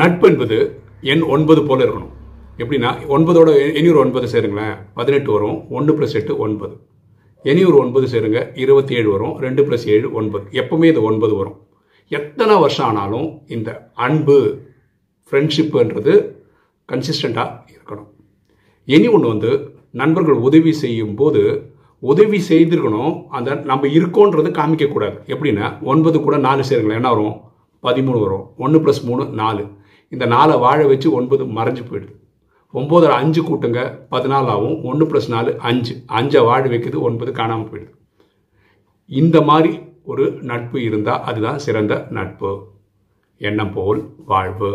நட்பு என்பது எண் ஒன்பது போல இருக்கணும். எப்படின்னா ஒன்பதோட இனியொரு ஒன்பது சேருங்களேன். பதினெட்டு வரும் ஒன்று ப்ளஸ் எட்டு ஒன்பது. இனியொரு ஒன்பது சேருங்க இருபத்தி ஏழு வரும் ரெண்டு ப்ளஸ் ஏழு ஒன்பது. எப்பவுமே இது ஒன்பது வரும். எத்தனை வருஷம் ஆனாலும் இந்த அன்பு ஃப்ரெண்ட்ஷிப்புன்றது கன்சிஸ்டண்ட்டாக இருக்கணும். இனி ஒன்று வந்து நண்பர்கள் உதவி செய்யும் போது உதவி செய்திருக்கணும் அந்த நம்ம இருக்கோன்றது காமிக்கக்கூடாது. எப்படின்னா ஒன்பது கூட நாலு சேருங்களேன் என்ன வரும்? பதிமூணு வரும். ஒன்று ப்ளஸ் மூணு நாலு. இந்த நாலை வாழ வச்சு ஒன்பது மறைஞ்சு போயிடுது. ஒம்போதில் அஞ்சு கூட்டுங்க பதினாலு ஆகும். ஒன்று ப்ளஸ் நாலு அஞ்சு. அஞ்சை வாழ வைக்குது ஒன்பது காணாமல் போயிடுது. இந்த மாதிரி ஒரு நட்பு இருந்தால் அதுதான் சிறந்த நட்பு. எண்ணம் போல் வாழ்வு.